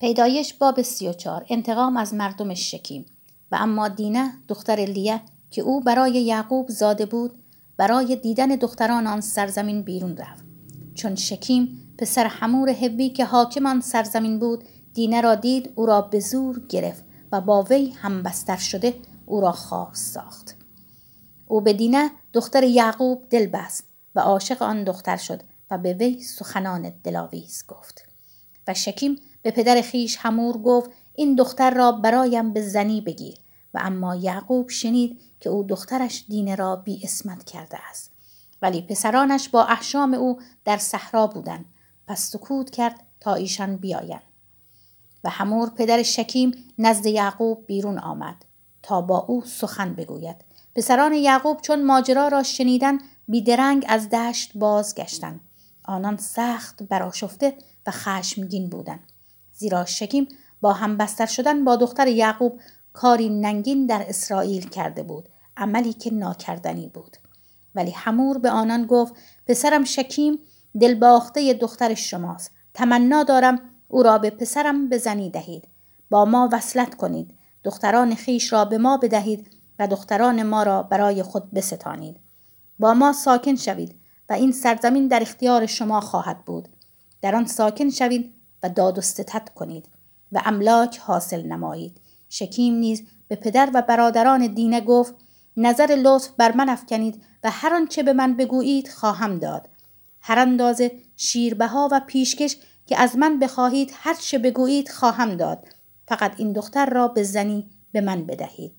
پیدایش باب سی و چار انتقام از مردم شکیم. و اما دینه دختر لیه که او برای یعقوب زاده بود برای دیدن دختران آن سرزمین بیرون رفت. چون شکیم پسر حمور هبی که حاکم آن سرزمین بود دینه را دید او را به زور گرفت و با وی هم بستر شده او را خواه ساخت. او به دینه دختر یعقوب دل بست و عاشق آن دختر شد و به وی سخنان دلاویز گفت. و شکیم به پدر خیش همور گفت این دختر را برایم به زنی بگیر. و اما یعقوب شنید که او دخترش دینه را بی اسمت کرده است. ولی پسرانش با احشام او در صحرا بودند. پس سکوت کرد تا ایشان بیایند. و همور پدر شکیم نزد یعقوب بیرون آمد تا با او سخن بگوید. پسران یعقوب چون ماجرا را شنیدن بیدرنگ از دشت بازگشتند. آنان سخت براشفته و خشمگین بودند. زیرا شکیم با هم بستر شدن با دختر یعقوب کاری ننگین در اسرائیل کرده بود. عملی که ناکردنی بود. ولی حمور به آنان گفت پسرم شکیم دلباخته دختر شماست. تمنا دارم او را به پسرم بزنی دهید. با ما وصلت کنید. دختران خیش را به ما بدهید و دختران ما را برای خود بستانید. با ما ساکن شوید و این سرزمین در اختیار شما خواهد بود. در آن ساکن شوید و داد و ستت کنید و املاک حاصل نمایید. شکیم نیز به پدر و برادران دینه گفت نظر لطف بر من افکنید و هر آنچه به من بگویید خواهم داد. هر اندازه شیربها و پیشکش که از من بخواهید هر چه بگویید خواهم داد. فقط این دختر را به زنی به من بدهید.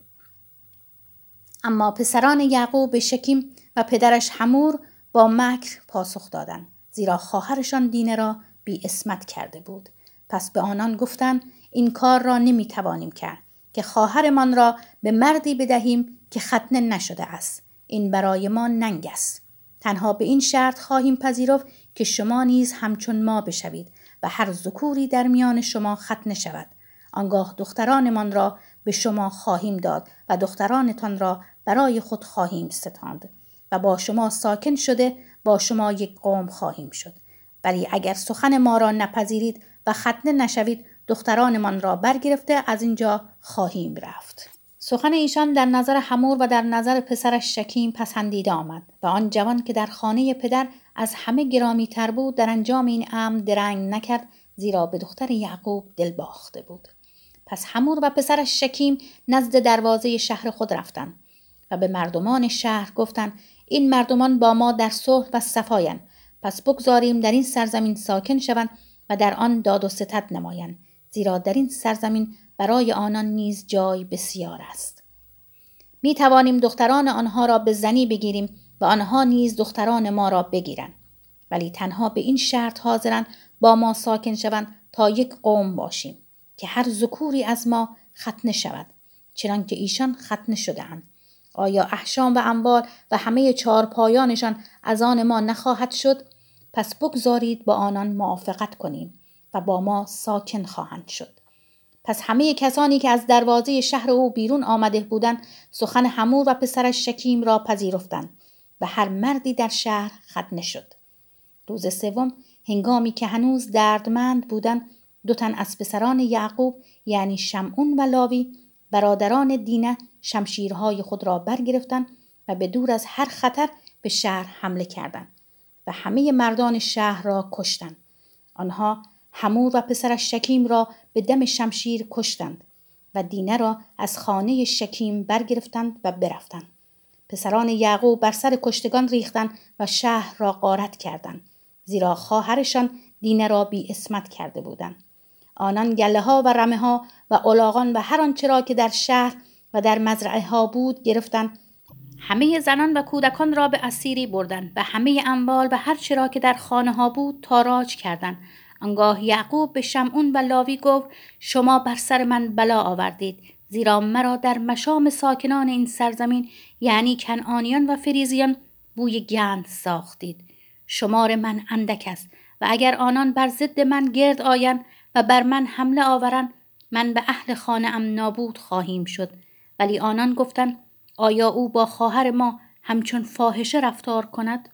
اما پسران یعقوب به شکیم و پدرش حمور با مکر پاسخ دادند زیرا خواهرشان دینه را بی اسمت کرده بود. پس به آنان گفتند این کار را نمی توانیم کرد که خواهرمان را به مردی بدهیم که ختنه نشده است. این برای ما ننگ است. تنها به این شرط خواهیم پذیرفت که شما نیز همچون ما بشوید و هر ذکوری در میان شما ختنه شود. آنگاه دخترانمان را به شما خواهیم داد و دخترانتان را برای خود خواهیم ستاند و با شما ساکن شده با شما یک قوم خواهیم شد. ولی اگر سخن ما را نپذیرید و ختنه نشوید دخترانمان را برگرفته از اینجا خواهیم رفت. سخن ایشان در نظر حمور و در نظر پسرش شکیم پسندیده آمد و آن جوان که در خانه پدر از همه گرامی تر بود در انجام این امر درنگ نکرد زیرا به دختر یعقوب دل باخته بود. پس حمور و پسرش شکیم نزد دروازه شهر خود رفتند و به مردمان شهر گفتند این مردمان با ما در صلح و صفایند. پس بگذاریم در این سرزمین ساکن شوند و در آن داد و ستد نمایند زیرا در این سرزمین برای آنان نیز جای بسیار است. می توانیم دختران آنها را به زنی بگیریم و آنها نیز دختران ما را بگیرند. ولی تنها به این شرط حاضرند با ما ساکن شوند تا یک قوم باشیم که هر ذکوری از ما ختنه شود چنانکه ایشان ختنه شدهاند. آیا احشام و اموال و همه چهار پایانشان از آن ما نخواهد شد؟ پس بگذارید با آنان موافقت کنیم و با ما ساکن خواهند شد. پس همه کسانی که از دروازه شهر او بیرون آمده بودند سخن حمور و پسرش شکیم را پذیرفتند و هر مردی در شهر ختنه شد. روز سوم هنگامی که هنوز دردمند بودند دو تن از پسران یعقوب یعنی شمعون و لاوی برادران دینه شمشیرهای خود را برگرفتند و به دور از هر خطر به شهر حمله کردند و همه مردان شهر را کشتند. آنها حمور و پسرش شکیم را به دم شمشیر کشتند و دینه را از خانه شکیم برگرفتند و برفتند. پسران یعقوب بر سر کشتگان ریختند و شهر را غارت کردند زیرا خواهرشان دینه را بی اسمت کرده بودند. آنان گله ها و رمه ها و الاغان و هر آنچه را که در شهر و در مزرعه ها بود گرفتند همه زنان و کودکان را به اسیری بردند و همه اموال و هر چرا که در خانه ها بود تاراج کردند آنگاه یعقوب به شمعون و لاوی گفت شما بر سر من بلا آوردید زیرا مرا در مشام ساکنان این سرزمین یعنی کنعانیان و فریزیان بوی گند ساختید. شمار من اندک است و اگر آنان بر ضد من گرد آیند و بر من حمله آورند من به اهل خانه ام نابود خواهیم شد. ولی آنان گفتند آیا او با خواهر ما همچون فاحشه رفتار کند؟